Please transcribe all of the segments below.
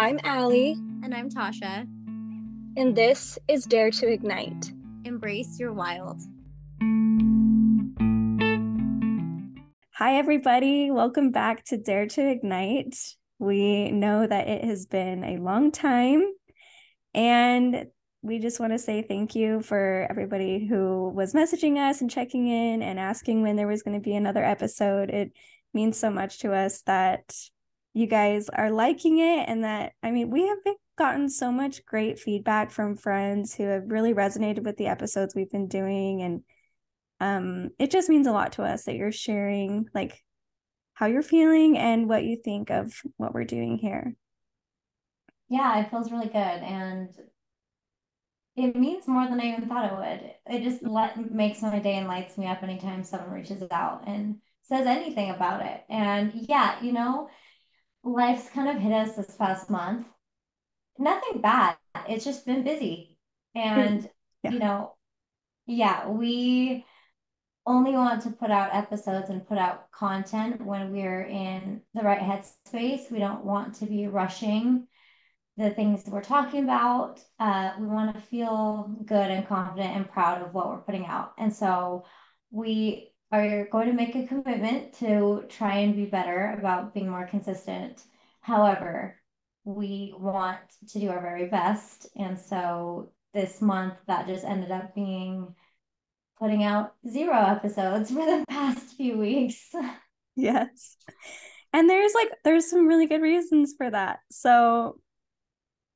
I'm Allie. And I'm Tasha. And this is Dare to Ignite. Embrace your wild. Hi, everybody. Welcome back to Dare to Ignite. We know that it has been a long time, and we just want to say thank you for everybody who was messaging us and checking in and asking when there was going to be another episode. It means so much to us that you guys are liking it and that I mean we have gotten so much great feedback from friends who have really resonated with the episodes we've been doing and um it just means a lot to us that you're sharing like how you're feeling and what you think of what we're doing here. Yeah, it feels really good and it means more than I even thought it would. It just let makes my day and lights me up anytime someone reaches out and says anything about it. And yeah, you know, life's kind of hit us this past month. Nothing bad. It's just been busy. And, yeah. you know, yeah, we only want to put out episodes and put out content when we're in the right headspace. We don't want to be rushing the things we're talking about. Uh, we want to feel good and confident and proud of what we're putting out. And so we are going to make a commitment to try and be better about being more consistent. However, we want to do our very best. And so this month, that just ended up being putting out zero episodes for the past few weeks. Yes. And there's like, there's some really good reasons for that. So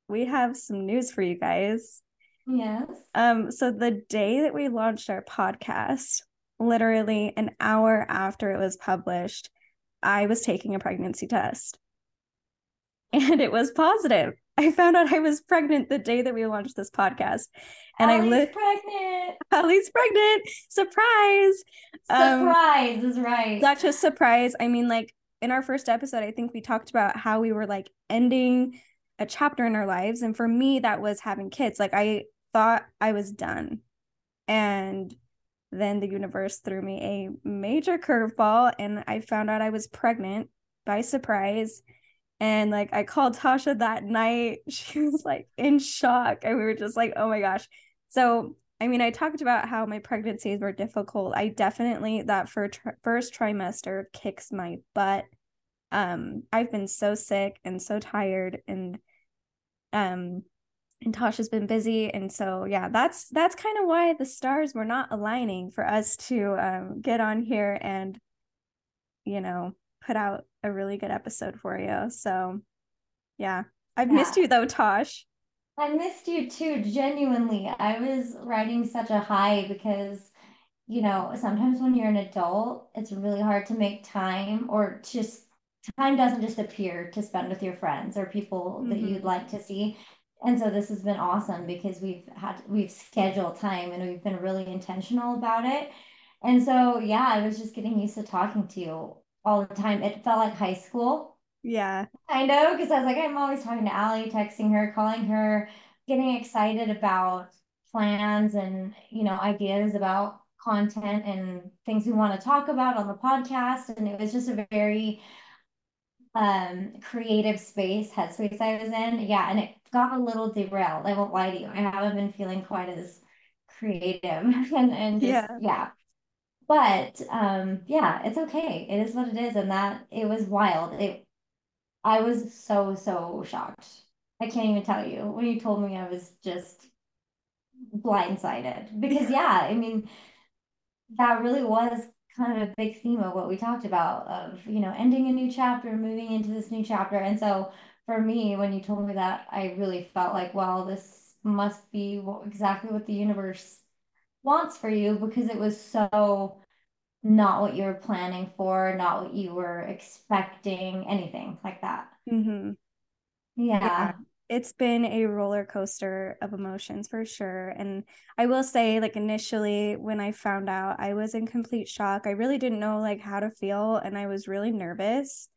we have some news for you guys. Yes. Um, so the day that we launched our podcast, literally an hour after it was published, I was taking a pregnancy test. And it was positive. I found out I was pregnant the day that we launched this podcast. And Allie's I lived pregnant. Allie's pregnant. Surprise. Surprise um, is right. Such a surprise. I mean, like in our first episode, I think we talked about how we were like ending a chapter in our lives. And for me, that was having kids. Like I thought I was done. And then the universe threw me a major curveball and I found out I was pregnant by surprise. And like I called Tasha that night. She was like in shock. And we were just like, oh my gosh. So, I mean, I talked about how my pregnancies were difficult. I definitely, that for tri- first trimester kicks my butt. Um, I've been so sick and so tired and um and Tasha's been busy and so yeah that's that's kind of why the stars were not aligning for us to um, get on here and you know put out a really good episode for you. So yeah. I've yeah. missed you though Tash. I missed you too genuinely. I was riding such a high because you know sometimes when you're an adult it's really hard to make time or just time doesn't just appear to spend with your friends or people mm-hmm. that you'd like to see and so this has been awesome because we've had we've scheduled time and we've been really intentional about it. And so yeah i was just getting used to talking to you all the time. It felt like high school. Yeah. I know because i was like i'm always talking to Allie, texting her calling her getting excited about plans and you know ideas about content and things we want to talk about on the podcast. And it was just a very um creative space headspace I was in. Yeah, and it got a little derailed. I won't lie to you. I haven't been feeling quite as creative and and just yeah. yeah. But um yeah, it's okay. It is what it is and that it was wild. It I was so so shocked. I can't even tell you. When you told me I was just blindsided because yeah, I mean that really was kind of a big theme of what we talked about of you know ending a new chapter moving into this new chapter and so for me when you told me that i really felt like well this must be what, exactly what the universe wants for you because it was so not what you were planning for not what you were expecting anything like that mm-hmm. yeah. yeah it's been a roller coaster of emotions for sure. And I will say, like, initially when I found out, I was in complete shock. I really didn't know like how to feel. And I was really nervous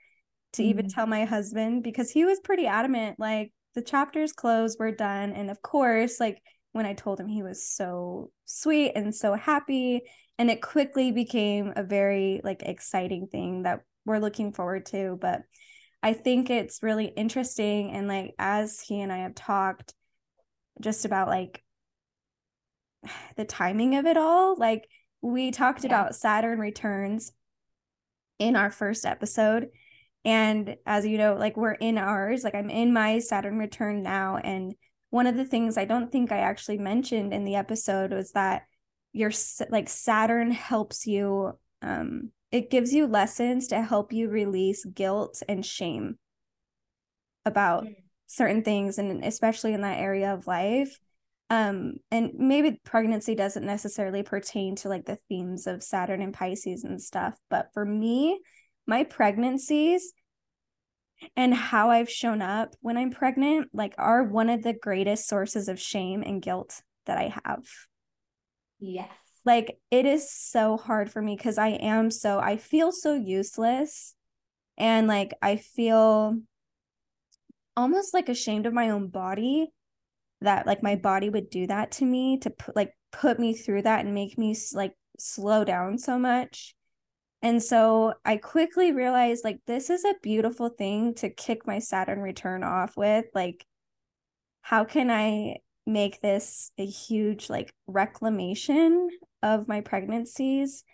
to mm-hmm. even tell my husband because he was pretty adamant, like, the chapters closed, we're done. And of course, like, when I told him, he was so sweet and so happy. And it quickly became a very like exciting thing that we're looking forward to. But I think it's really interesting and like as he and I have talked just about like the timing of it all, like we talked Yeah. about Saturn returns in our first episode and as you know, like we're in ours, like I'm in my Saturn return now and one of the things I don't think I actually mentioned in the episode was that your like Saturn helps you um it gives you lessons to help you release guilt and shame about Mm. certain things and especially in that area of life um and maybe pregnancy doesn't necessarily pertain to like the themes of Saturn and Pisces and stuff but for me my pregnancies and how I've shown up when I'm pregnant like are one of the greatest sources of shame and guilt that I have Yes. like it is so hard for me because I am so I feel so useless and like I feel almost like ashamed of my own body that like my body would do that to me to put like put me through that and make me like slow down so much and so I quickly realized like this is a beautiful thing to kick my Saturn return off with like how can I make this a huge like reclamation of my pregnancies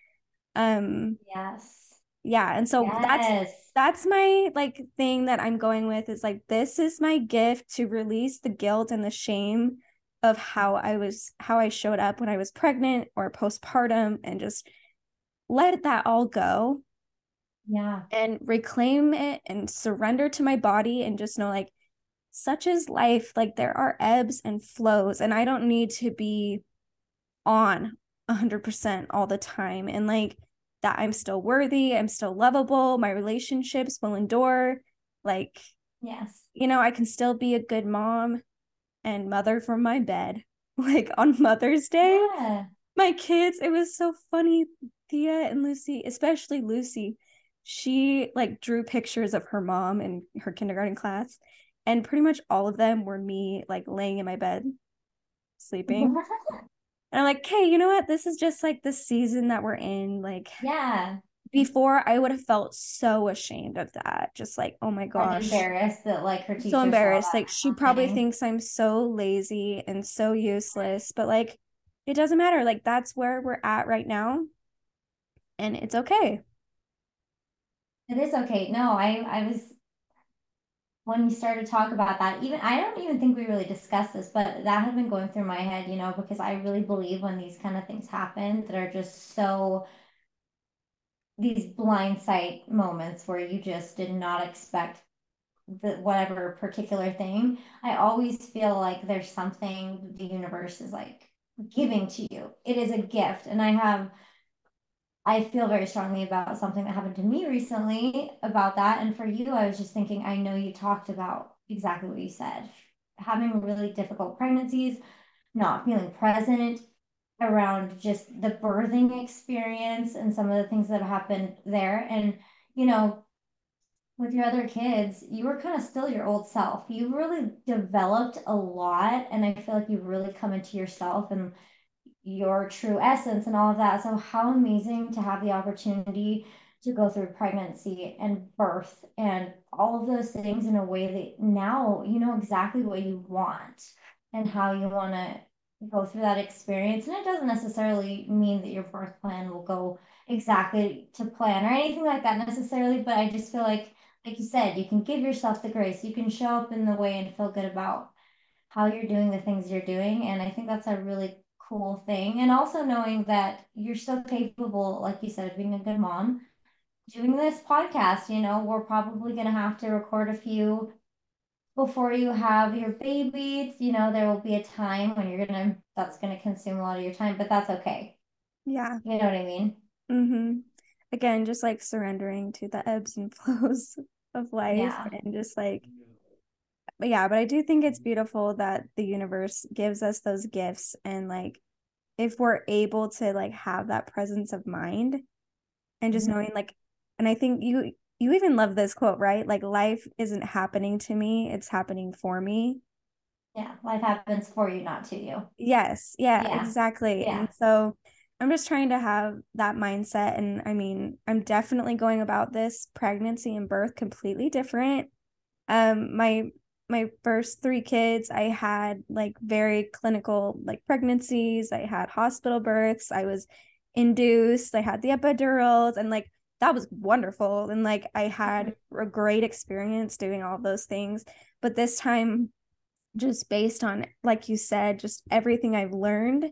um Yes. yeah and so that's that's my like thing that I'm going with is like this is my gift to release the guilt and the shame of how I was how I showed up when I was pregnant or postpartum and just let that all go yeah. and reclaim it and surrender to my body and just know like such is life like there are ebbs and flows and I don't need to be on 100% all the time and like that I'm still worthy, I'm still lovable, my relationships will endure like Yes. you know, I can still be a good mom and mother from my bed. Like on Mother's Day, Yeah. my kids, it was so funny. Thea and Lucy, especially Lucy, she like drew pictures of her mom in her kindergarten class, and pretty much all of them were me like laying in my bed sleeping. And I'm like, hey, you know what? This is just like the season that we're in. Like yeah. before, I would have felt so ashamed of that. Just like, oh my gosh. embarrassed that like her teacher so embarrassed. Like she probably thinks I'm so lazy and so useless, but like it doesn't matter. Like that's where we're at right now. And it's okay. It is okay. No, I I was when you started to talk about that, even I don't even think we really discussed this, but that had been going through my head, you know, because I really believe when these kind of things happen that are just so these blind sight moments where you just did not expect the whatever particular thing. I always feel like there's something the universe is like giving to you. It is a gift. And I have I feel very strongly about something that happened to me recently about that. And for you, I was just thinking, I know you talked about exactly what you said having really difficult pregnancies, not feeling present around just the birthing experience and some of the things that happened there. And, you know, with your other kids, you were kind of still your old self. You really developed a lot. And I feel like you've really come into yourself and your true essence and all of that. So, how amazing to have the opportunity to go through pregnancy and birth and all of those things in a way that now you know exactly what you want and how you want to go through that experience. And it doesn't necessarily mean that your birth plan will go exactly to plan or anything like that necessarily, but I just feel like, like you said, you can give yourself the grace, you can show up in the way and feel good about how you're doing the things you're doing. And I think that's a really cool thing. And also knowing that you're still capable, like you said, of being a good mom. Doing this podcast, you know, we're probably going to have to record a few before you have your babies. You know, there will be a time when you're going to, that's going to consume a lot of your time, but that's okay. Yeah. You know what I mean? Mm-hmm. Again, just like surrendering to the ebbs and flows of life Yeah. and just like but yeah, but I do think it's beautiful that the universe gives us those gifts and like if we're able to like have that presence of mind and just Mhm. knowing like and I think you you even love this quote, right? Like life isn't happening to me, it's happening for me. Yeah. Life happens for you, not to you. Yes, yeah, Yeah, exactly. yeah. And so I'm just trying to have that mindset. And I mean, I'm definitely going about this pregnancy and birth completely different. Um, my my first three kids, I had like very clinical like pregnancies. I had hospital births. I was induced. I had the epidurals, and like that was wonderful. And like I had mm-hmm. a great experience doing all those things. But this time, just based on like you said, just everything I've learned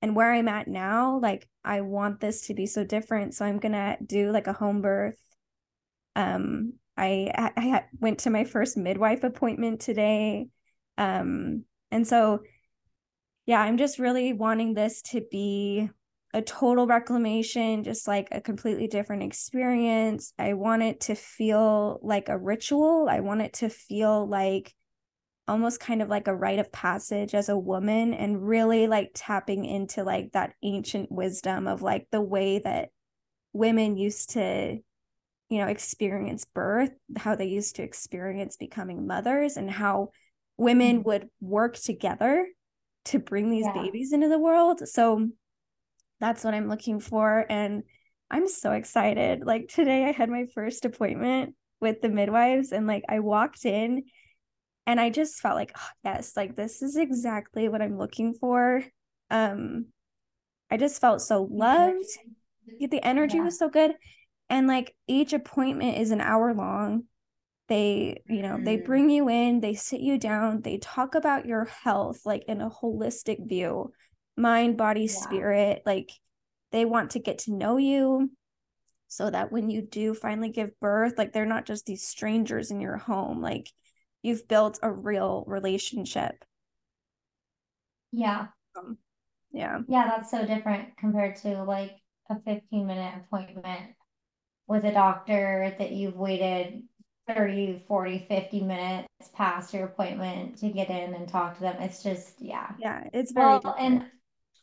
and where I'm at now, like I want this to be so different. So I'm gonna do like a home birth. Um, I I went to my first midwife appointment today, um, and so yeah, I'm just really wanting this to be a total reclamation, just like a completely different experience. I want it to feel like a ritual. I want it to feel like almost kind of like a rite of passage as a woman and really like tapping into like that ancient wisdom of like the way that women used to you know experience birth how they used to experience becoming mothers and how women mm-hmm. would work together to bring these yeah. babies into the world so that's what i'm looking for and i'm so excited like today i had my first appointment with the midwives and like i walked in and i just felt like oh, yes like this is exactly what i'm looking for um i just felt so loved the energy yeah. was so good and like each appointment is an hour long they you know mm. they bring you in they sit you down they talk about your health like in a holistic view mind body yeah. spirit like they want to get to know you so that when you do finally give birth like they're not just these strangers in your home like you've built a real relationship. Yeah. Um, yeah. Yeah, that's so different compared to like a 15 minute appointment with a doctor that you've waited 30, 40, 50 minutes past your appointment to get in and talk to them. It's just, yeah. Yeah, it's very well, different. and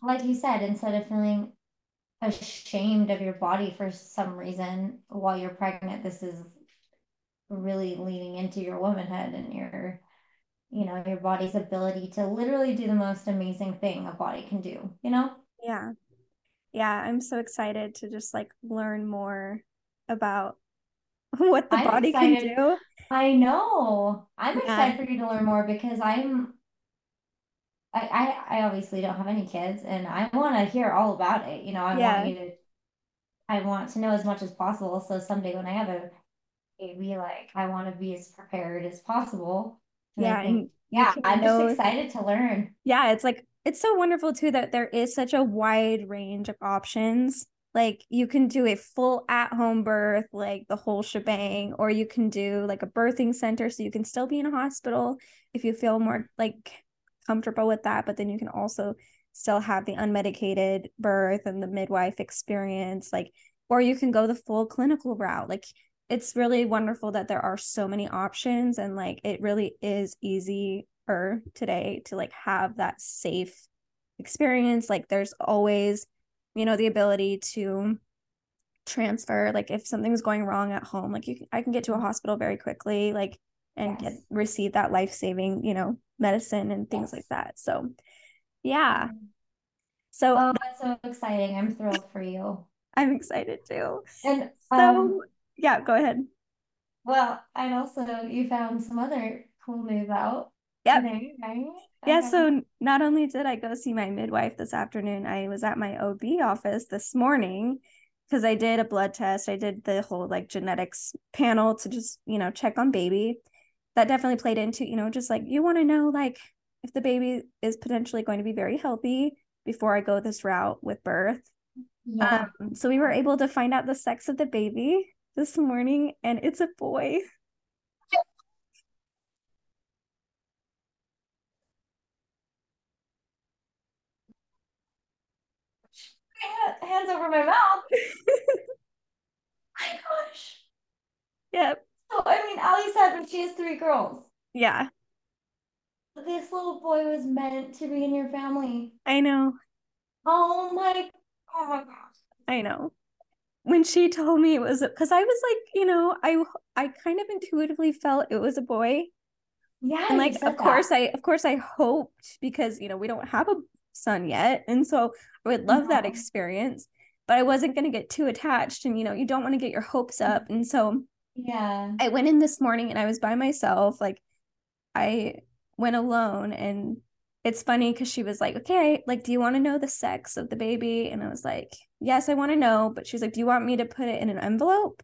like you said, instead of feeling ashamed of your body for some reason while you're pregnant, this is really leaning into your womanhood and your you know your body's ability to literally do the most amazing thing a body can do you know yeah yeah i'm so excited to just like learn more about what the I'm body excited. can do i know i'm yeah. excited for you to learn more because i'm I, I, I obviously don't have any kids and I want to hear all about it. You know, I yeah. want you to I want to know as much as possible. So someday when I have a baby like I want to be as prepared as possible. And yeah, think, and yeah, I'm know, just excited to learn. Yeah, it's like it's so wonderful too that there is such a wide range of options. Like you can do a full at-home birth, like the whole shebang, or you can do like a birthing center so you can still be in a hospital if you feel more like comfortable with that, but then you can also still have the unmedicated birth and the midwife experience like or you can go the full clinical route. Like it's really wonderful that there are so many options and like it really is easier today to like have that safe experience like there's always you know the ability to transfer like if something's going wrong at home like you can, I can get to a hospital very quickly like and yes. get receive that life-saving you know medicine and things yes. like that so yeah so oh, that's so exciting i'm thrilled for you i'm excited too and so um, yeah, go ahead. Well, and also you found some other cool news out. Yep. right? Yeah, okay. so not only did I go see my midwife this afternoon, I was at my OB office this morning because I did a blood test. I did the whole like genetics panel to just, you know, check on baby. That definitely played into, you know, just like you want to know like if the baby is potentially going to be very healthy before I go this route with birth. Yeah. Um, so we were able to find out the sex of the baby this morning and it's a boy. Hands over my mouth. my gosh. Yep. So I mean, Allie said that she has three girls. Yeah. This little boy was meant to be in your family. I know. Oh my oh my gosh. I know when she told me it was because I was like, you know, I I kind of intuitively felt it was a boy. Yeah. And like of course I of course I hoped because you know we don't have a son yet. And so I would love that mm-hmm. experience, but I wasn't going to get too attached. And, you know, you don't want to get your hopes mm-hmm. up. And so Yeah. I went in this morning and I was by myself. Like, I went alone. And it's funny because she was like, okay, like, do you want to know the sex of the baby? And I was like, yes, I want to know. But she was like, do you want me to put it in an envelope?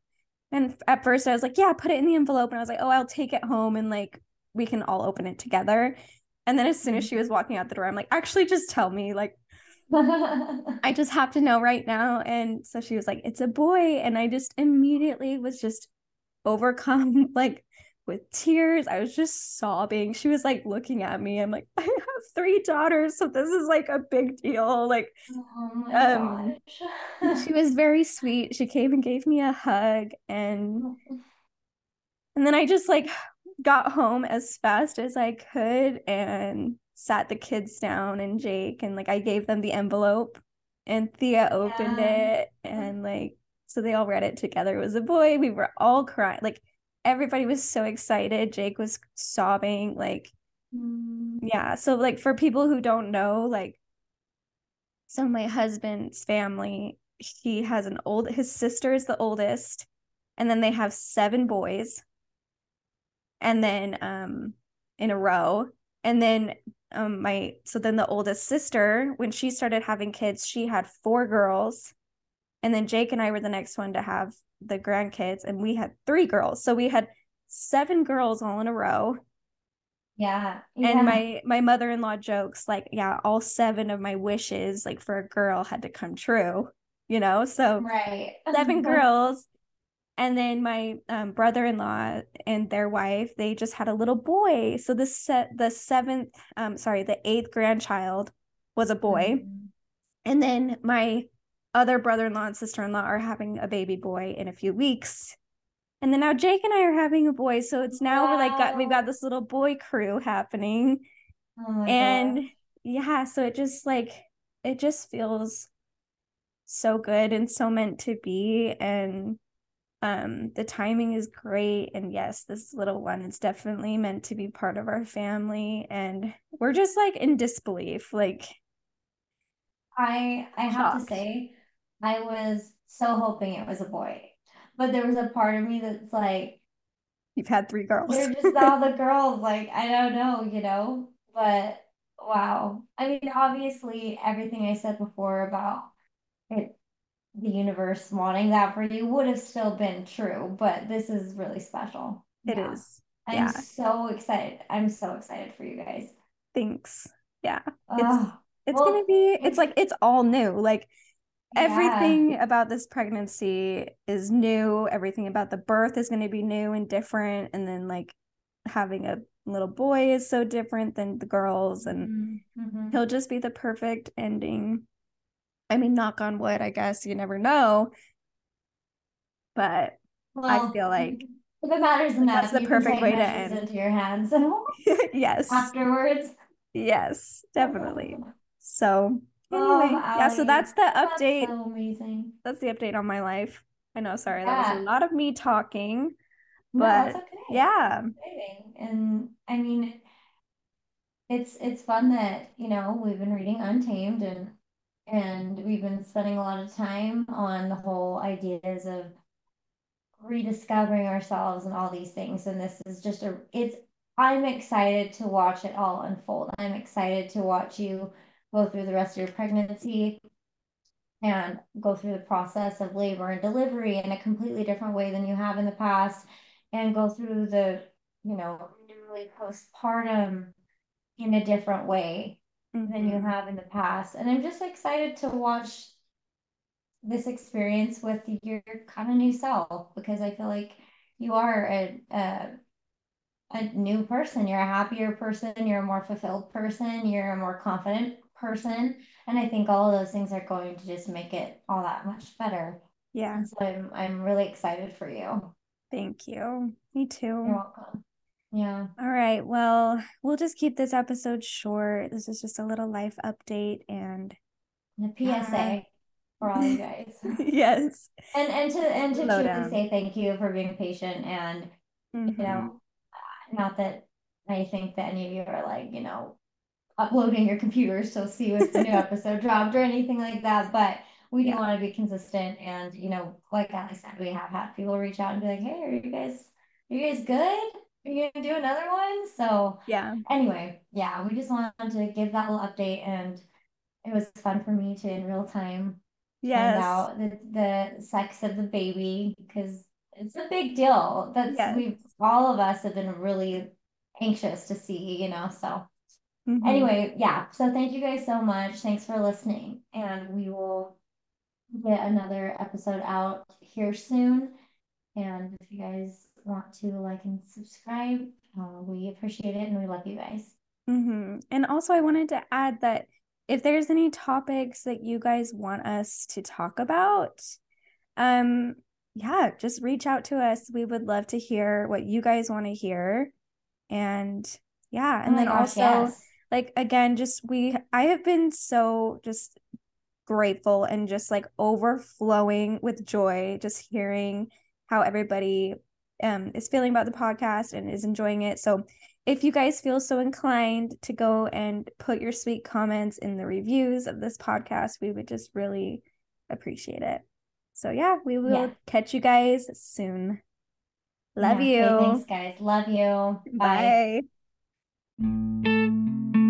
And at first I was like, yeah, put it in the envelope. And I was like, oh, I'll take it home and like we can all open it together. And then as soon as she was walking out the door, I'm like, actually, just tell me. Like, I just have to know right now. And so she was like, it's a boy. And I just immediately was just overcome, like with tears. I was just sobbing. She was like looking at me. I'm like, I have three daughters. So this is like a big deal. Like, oh Um, she was very sweet. She came and gave me a hug. And and then I just like got home as fast as I could and sat the kids down and Jake and like I gave them the envelope and Thea opened Yeah. it and like so they all read it together. It was a boy. We were all crying. Like everybody was so excited. Jake was sobbing like Mm. yeah. So like for people who don't know like so my husband's family, he has an old his sister is the oldest and then they have seven boys and then um in a row and then um my so then the oldest sister when she started having kids she had four girls and then Jake and I were the next one to have the grandkids and we had three girls so we had seven girls all in a row Yeah. yeah. and my my mother-in-law jokes like yeah all seven of my wishes like for a girl had to come true you know so right. seven girls and then my um, brother-in-law and their wife they just had a little boy. So the set the seventh um sorry the eighth grandchild was a boy. Mhm. and then my other brother-in-law and sister-in-law are having a baby boy in a few weeks. And then now jake and i are having a boy. So it's now we're like got we've got this little boy crew happening. Oh and gosh. yeah so it just like it just feels so good and so meant to be. And um the timing is great and yes this little one is definitely meant to be part of our family and we're just like in disbelief like I I have to say, I was so hoping it was a boy, but there was a part of me that's like, you've had three girls they're just all the girls. Like I don't know, you know. But wow, I mean, obviously, everything I said before about it, the universe wanting that for you would have still been true. But this is really special. It Yeah. is I'm yeah so excited. I'm so excited for you guys. thanks yeah it's Oh, it's well, gonna be it's like it's all new like yeah. everything about this pregnancy is new everything about the birth is going to be new and different and then like having a little boy is so different than the girls and Mhm, mhm. he'll just be the perfect ending i mean knock on wood i guess you never know. But I feel like if it matters enough, that's the perfect way to end. into your hands. Yes. Afterwards. yes definitely. So Oh, anyway yeah so that's the that's update. so amazing. that's the update on my life. I know sorry that was a lot of me talking but that's okay. yeah. And I mean, it's it's fun that, you know, we've been reading Untamed and and we've been spending a lot of time on the whole ideas of rediscovering ourselves and all these things. And this is just a it's I'm excited to watch it all unfold. I'm excited to watch you go through the rest of your pregnancy and go through the process of labor and delivery in a completely different way than you have in the past and go through the, you know, newly postpartum in a different way than you Mhm. have in the past. And I'm just excited to watch this experience with your kind of new self because I feel like you are a, a a new person. You're a happier person. You're a more fulfilled person. You're a more confident person. And I think all of those things are going to just make it all that much better. yeah And so I'm I'm really excited for you. thank you me too. You're too welcome. Yeah. all right well we'll just keep this episode short this is just a little life update and a. PSA for all you guys. yes And and to and to Slow truly down. say thank you for being patient and you Mhm. know, not that I think that any of you are like, you know, uploading your computers to see if the new episode dropped or anything like that. But we do Yeah. want to be consistent, and you know, like Allie said, we have had people reach out and be like, "Hey, are you guys, are you guys good? Are you gonna do another one?" So Yeah. anyway, yeah, we just wanted to give that little update, and it was fun for me to in real time find Yes. out the, the sex of the baby because it's a big deal. That's Yes. we all of us have been really anxious to see, you know. So Mhm. anyway, yeah. So thank you guys so much. Thanks for listening, and we will get another episode out here soon. And if you guys want to like and subscribe, uh, we appreciate it and we love you guys. hmm And also, I wanted to add that if there's any topics that you guys want us to talk about, um, yeah, just reach out to us. We would love to hear what you guys want to hear. And yeah, and Oh then gosh, also, yes. like, again, just we, I have been so just grateful and just like overflowing with joy just hearing how everybody um is feeling about the podcast and is enjoying it. So if you guys feel so inclined to go and put your sweet comments in the reviews of this podcast, we would just really appreciate it. So yeah, we will Yeah. catch you guys soon. Love Yeah. you. Thanks, guys. Love you. Bye. Bye.